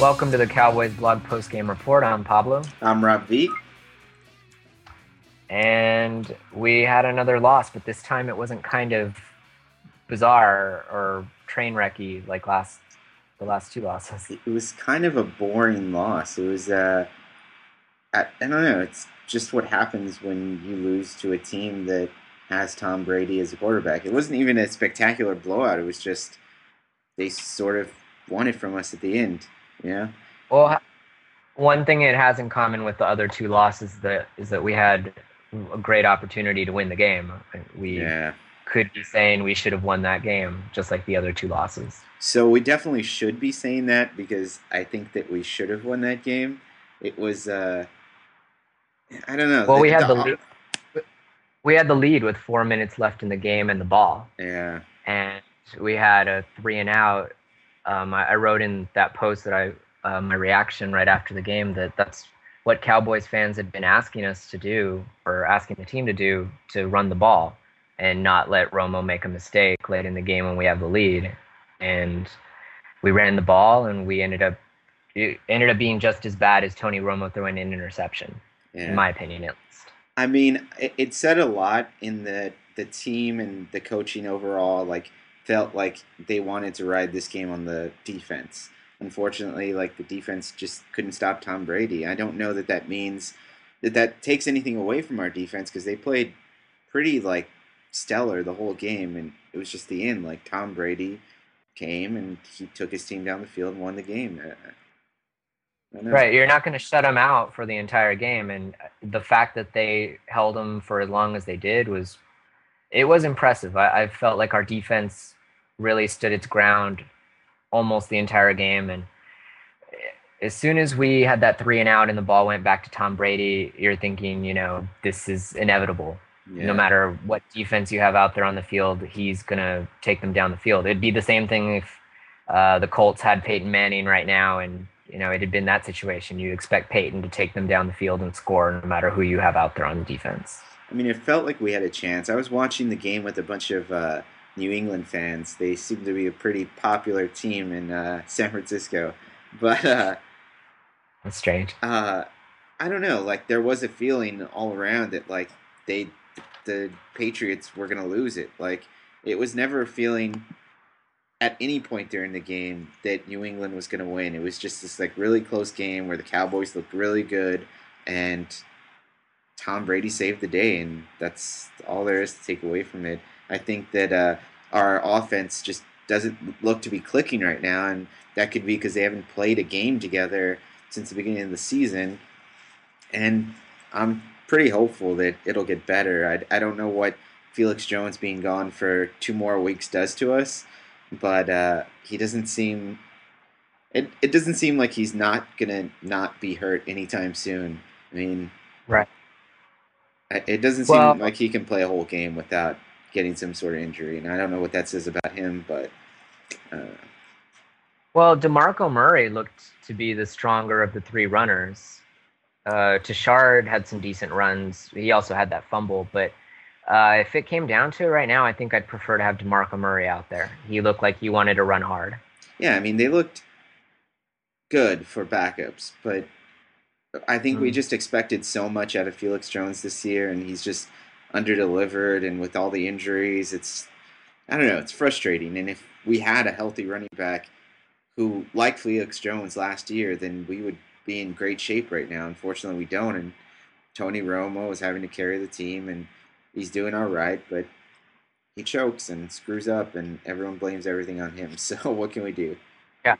Welcome to the Cowboys blog post game report. I'm Pablo. I'm Rob V. And we had another loss, but this time it wasn't kind of bizarre or train wrecky like last the last two losses. It was kind of a boring loss. It was uh I, I don't know, it's just what happens when you lose to a team that has Tom Brady as a quarterback. It wasn't even a spectacular blowout. It was just they sort of won it from us at the end. Yeah. Well, one thing it has in common with the other two losses that is that we had a great opportunity to win the game. We Yeah. could be saying we should have won that game, just like the other two losses. So we definitely should be saying that because I think that we should have won that game. It was uh I don't know. Well, we had the lead. We had the lead with four minutes left in the game and the ball, Yeah. and we had a three and out. Um, I, I wrote in that post that I uh, my reaction right after the game that that's what Cowboys fans had been asking us to do or asking the team to do to run the ball and not let Romo make a mistake late in the game when we have the lead. And we ran the ball and we ended up it ended up being just as bad as Tony Romo throwing an interception, Yeah. in my opinion at least. I mean, it, it said a lot in the the team and the coaching overall. Like, felt like they wanted to ride this game on the defense. Unfortunately, like the defense just couldn't stop Tom Brady. I don't know that that means that that takes anything away from our defense because they played pretty like stellar the whole game, and it was just the end. Like Tom Brady came and he took his team down the field and won the game. Right, you're not going to shut them out for the entire game, and the fact that they held them for as long as they did was, it was impressive. I, I felt like our defense really stood its ground almost the entire game, and as soon as we had that three and out and the ball went back to Tom Brady, you're thinking, you know, this is inevitable. Yeah. No matter what defense you have out there on the field, he's going to take them down the field. It'd be the same thing if uh, the Colts had Peyton Manning right now, and you know it had been that situation. You expect Peyton to take them down the field and score, no matter who you have out there on the defense. I mean, it felt like we had a chance. I was watching the game with a bunch of uh, New England fans. They seem to be a pretty popular team in uh, San Francisco, but uh, That's strange. uh, I don't know. Like there was a feeling all around that like they, the Patriots were gonna lose it. Like it was never a feeling at any point during the game that New England was gonna win. It was just this like really close game where the Cowboys looked really good and Tom Brady saved the day, and that's all there is to take away from it. I think that uh, our offense just doesn't look to be clicking right now, and that could be because they haven't played a game together since the beginning of the season. And I'm pretty hopeful that it'll get better. I, I don't know what Felix Jones being gone for two more weeks does to us, but uh, he doesn't seem. It, it doesn't seem like he's not gonna not be hurt anytime soon. I mean, Right. It doesn't seem Well- like he can play a whole game without getting some sort of injury, and I don't know what that says about him, but uh, Well, DeMarco Murray looked to be the stronger of the three runners. Uh, Tashard had some decent runs. He also had that fumble, but uh, if it came down to it right now, I think I'd prefer to have DeMarco Murray out there. He looked like he wanted to run hard. yeah, I mean they looked good for backups, but I think we Mm. just expected so much out of Felix Jones this year, and he's just underdelivered, and with all the injuries, it's I don't know, it's frustrating. And if we had a healthy running back who, like Felix Jones last year, then we would be in great shape right now. Unfortunately, we don't, and Tony Romo is having to carry the team, and he's doing all right, but he chokes and screws up, and everyone blames everything on him. So what can we do? Yeah,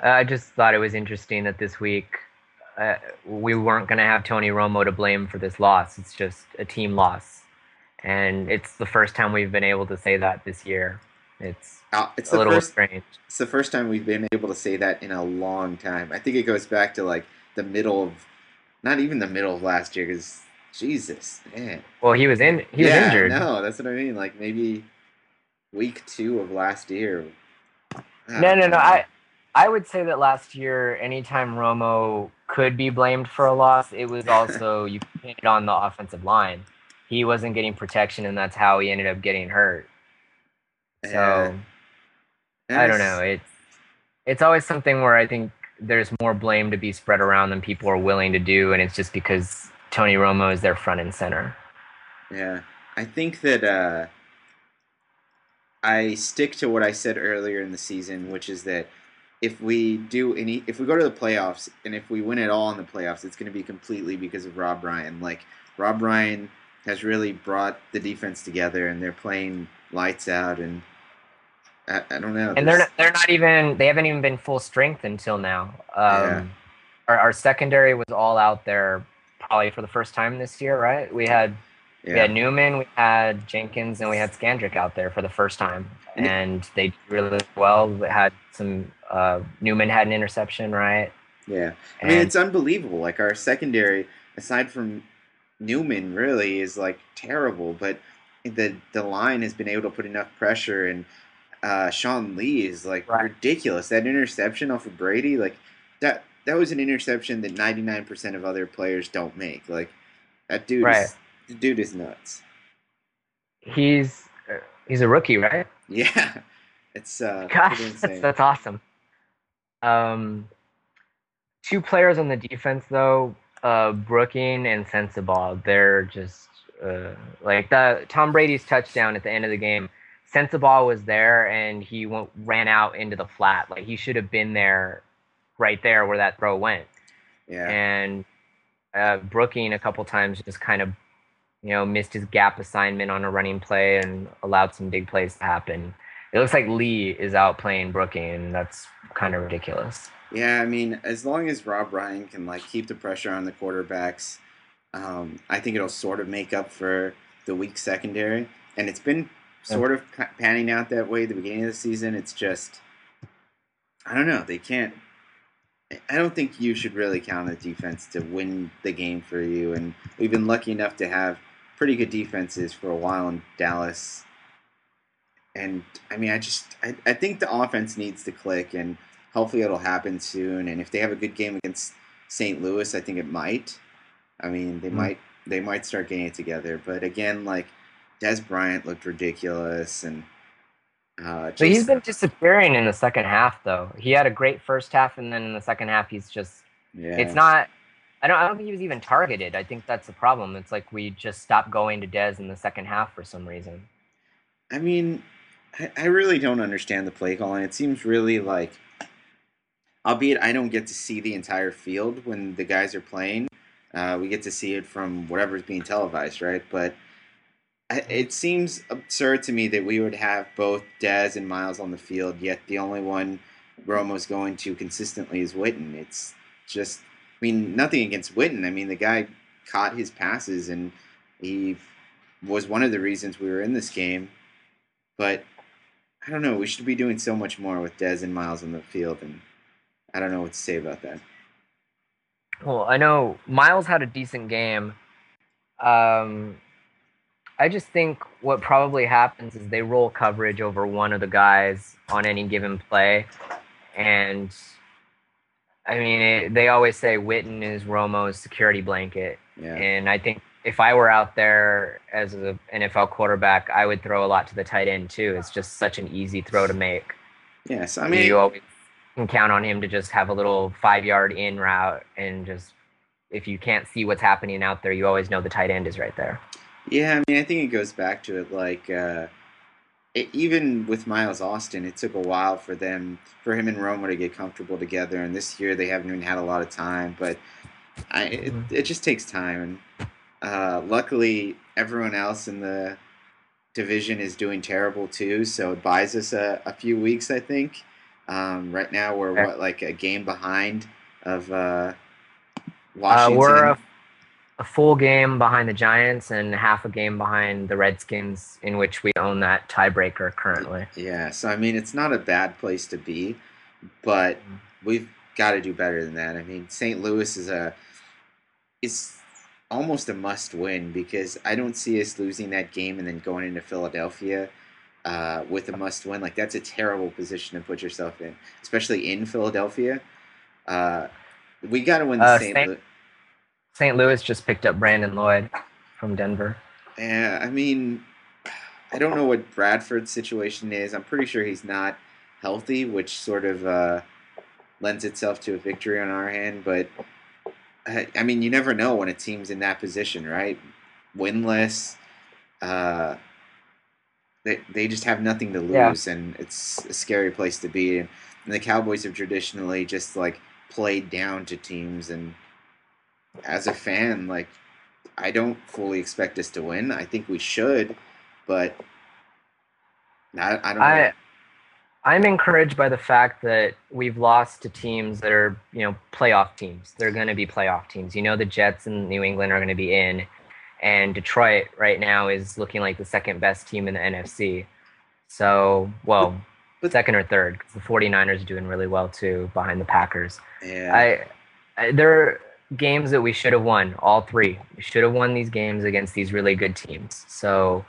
I just thought it was interesting that this week uh, we weren't going to have Tony Romo to blame for this loss. It's just a team loss. And it's the first time we've been able to say that this year. It's it's a the little first. strange. It's the first time we've been able to say that in a long time. I think it goes back to like the middle of, not even the middle of last year, because Jesus, man. Well, he was in. He was yeah, injured. No, that's what I mean. Like maybe week two of last year. I No, don't no, no. I, I would say that last year, anytime Romo could be blamed for a loss, it was also you pinned it on the offensive line. He wasn't getting protection, and that's how he ended up getting hurt. So Yeah. I don't know. It's it's always something where I think there's more blame to be spread around than people are willing to do, and it's just because Tony Romo is their front and center. Yeah, I think that uh, I stick to what I said earlier in the season, which is that if we do any, if we go to the playoffs and if we win it all in the playoffs, it's going to be completely because of Rob Ryan. Like Rob Ryan has really brought the defense together, and they're playing lights out. And I, I don't know. And they're not, they're not even they haven't even been full strength until now. Um, yeah. our, our secondary was all out there probably for the first time this year, right? We had yeah. we had Newman, we had Jenkins, and we had Scandrick out there for the first time, and they did really well. We had some uh, Newman had an interception, right? Yeah, I mean it's unbelievable. Like our secondary, aside from Newman, really is like terrible, but the the line has been able to put enough pressure, and uh, Sean Lee is like right. ridiculous. That interception off of Brady, like that that was an interception that ninety nine percent of other players don't make. Like that dude right. is the dude is nuts. He's uh, he's a rookie, right? Yeah, it's uh, gosh, that's, that's awesome. Um, two players on the defense though, uh, Brooking and Sensabaugh. They're just uh, like the Tom Brady's touchdown at the end of the game. Sensabaugh was there and he went, ran out into the flat. Like he should have been there, right there where that throw went. Yeah. And uh, Brooking a couple times just kind of you know, missed his gap assignment on a running play and allowed some big plays to happen. It looks like Lee is out playing Brooking, and that's kind of ridiculous. Yeah, I mean, as long as Rob Ryan can like keep the pressure on the quarterbacks, um, I think it'll sort of make up for the weak secondary. And it's been sort of panning out that way at the beginning of the season. It's just, I don't know. They can't. I don't think you should really count on the defense to win the game for you. And we've been lucky enough to have pretty good defenses for a while in Dallas. And I mean, I just I, I think the offense needs to click, and hopefully it'll happen soon. And if they have a good game against St. Louis, I think it might. I mean, they mm-hmm. might they might start getting it together. But again, like Dez Bryant looked ridiculous, and uh, just, but he's been disappearing in the second half, though. He had a great first half, and then in the second half, he's just. Yeah. It's not I don't. I don't think he was even targeted. I think that's the problem. It's like we just stopped going to Dez in the second half for some reason. I mean, I, I really don't understand the play calling. It seems really like, albeit I don't get to see the entire field when the guys are playing. Uh, we get to see it from whatever's being televised, right? But it seems absurd to me that we would have both Dez and Miles on the field, yet the only one Romo's going to consistently is Witten. It's just mean, nothing against Witten. I mean, the guy caught his passes and he was one of the reasons we were in this game. But I don't know. We should be doing so much more with Dez and Miles on the field, and I don't know what to say about that. Well, I know Miles had a decent game. Um, I just think what probably happens is they roll coverage over one of the guys on any given play, and I mean, it, they always say Witten is Romo's security blanket, yeah. and I think if I were out there as an NFL quarterback, I would throw a lot to the tight end too. It's just such an easy throw to make. Yes, I mean you always can count on him to just have a little five yard in route, and just if you can't see what's happening out there, you always know the tight end is right there. Yeah, I mean, I think it goes back to it like. Uh, it, even with Miles Austin, it took a while for them, for him and Romo to get comfortable together. And this year, they haven't even had a lot of time. But I, it, mm-hmm. it just takes time. And uh, luckily, everyone else in the division is doing terrible too. So it buys us a, a few weeks, I think. Um, right now, we're what like a game behind of uh, Washington. Uh, we're a a full game behind the Giants and half a game behind the Redskins, in which we own that tiebreaker currently. Yeah, so I mean, it's not a bad place to be, but we've got to do better than that. I mean, St. Louis is a is almost a must win because I don't see us losing that game and then going into Philadelphia. Uh, with a must win, like that's a terrible position to put yourself in, especially in Philadelphia. Uh, we got to win the uh, St. Louis. St. Louis just picked up Brandon Lloyd from Denver. Yeah, I mean, I don't know what Bradford's situation is. I'm pretty sure he's not healthy, which sort of uh, lends itself to a victory on our hand. But I mean, you never know when a team's in that position, right? Winless, uh, they they just have nothing to lose, yeah. and it's a scary place to be. And, and the Cowboys have traditionally just like played down to teams, and as a fan, like I don't fully expect us to win. I think we should, but I, I don't. I, I'm encouraged by the fact that we've lost to teams that are, you know, playoff teams. They're going to be playoff teams. You know, the Jets and New England are going to be in, and Detroit right now is looking like the second best team in the NFC. So, well, but, but, second or third the 49ers are doing really well too behind the Packers. Yeah. I, I there games that we should have won, all three. We should have won these games against these really good teams. So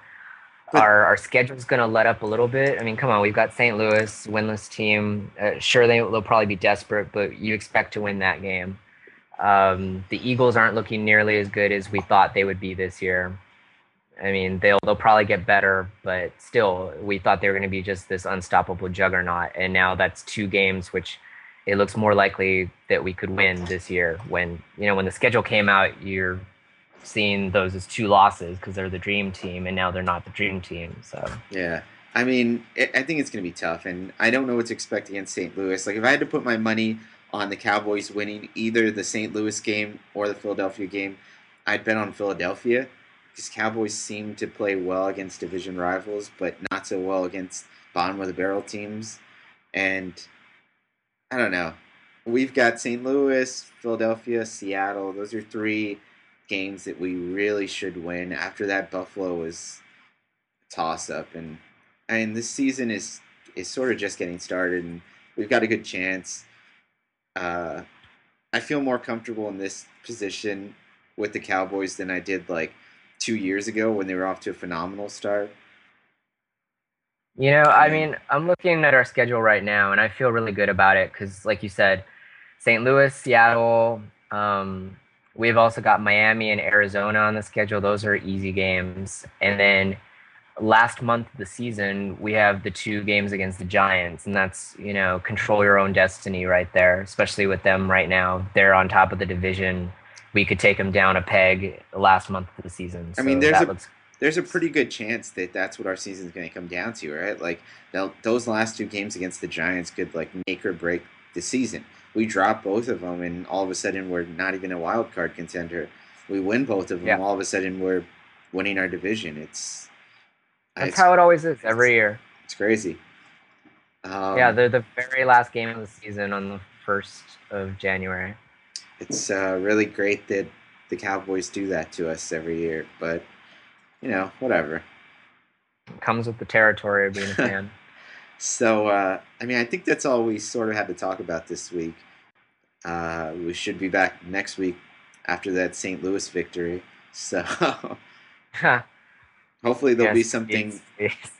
but, our our schedule's going to let up a little bit. I mean, come on, we've got St. Louis, winless team. Uh, sure, they, they'll probably be desperate, but you expect to win that game. Um, the Eagles aren't looking nearly as good as we thought they would be this year. I mean, they'll they'll probably get better, but still, we thought they were going to be just this unstoppable juggernaut, and now that's two games which it looks more likely that we could win this year. When you know when the schedule came out, you're seeing those as two losses because they're the dream team, and now they're not the dream team. So yeah, I mean, I think it's going to be tough, and I don't know what to expect against St. Louis. Like if I had to put my money on the Cowboys winning either the St. Louis game or the Philadelphia game, I'd bet on Philadelphia because Cowboys seem to play well against division rivals, but not so well against bottom of the barrel teams. And I don't know. We've got St. Louis, Philadelphia, Seattle. Those are three games that we really should win. After that, Buffalo was a toss up, and I mean this season is is sort of just getting started, and we've got a good chance. Uh, I feel more comfortable in this position with the Cowboys than I did like two years ago when they were off to a phenomenal start. You know, I mean, I'm looking at our schedule right now, and I feel really good about it because, like you said, St. Louis, Seattle. Um, we've also got Miami and Arizona on the schedule. Those are easy games. And then last month of the season, we have the two games against the Giants, and that's you know control your own destiny right there. Especially with them right now, they're on top of the division. We could take them down a peg last month of the season. So I mean, there's a looks- there's a pretty good chance that that's what our season is going to come down to, right? Like those last two games against the Giants could like make or break the season. We drop both of them, and all of a sudden we're not even a wild card contender. We win both of them, yeah. all of a sudden we're winning our division. It's that's it's, how it always is every year. It's crazy. Um, yeah, they're the very last game of the season on the first of January. It's uh, really great that the Cowboys do that to us every year, but you know, whatever. Comes with the territory of being a fan. so, uh, I mean, I think that's all we sort of had to talk about this week. Uh, we should be back next week after that St. Louis victory. So, hopefully there'll yes, be something. Yes, yes.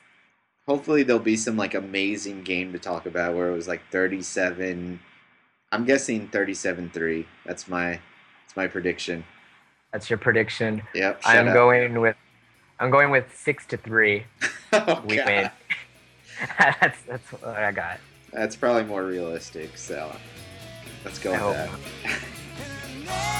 Hopefully there'll be some like amazing game to talk about where it was like 37. I'm guessing 37-3. That's my that's my prediction. That's your prediction. Yep. I'm going with I'm going with six to three. oh, we God. win. that's that's what I got. That's probably more realistic. So let's go with that.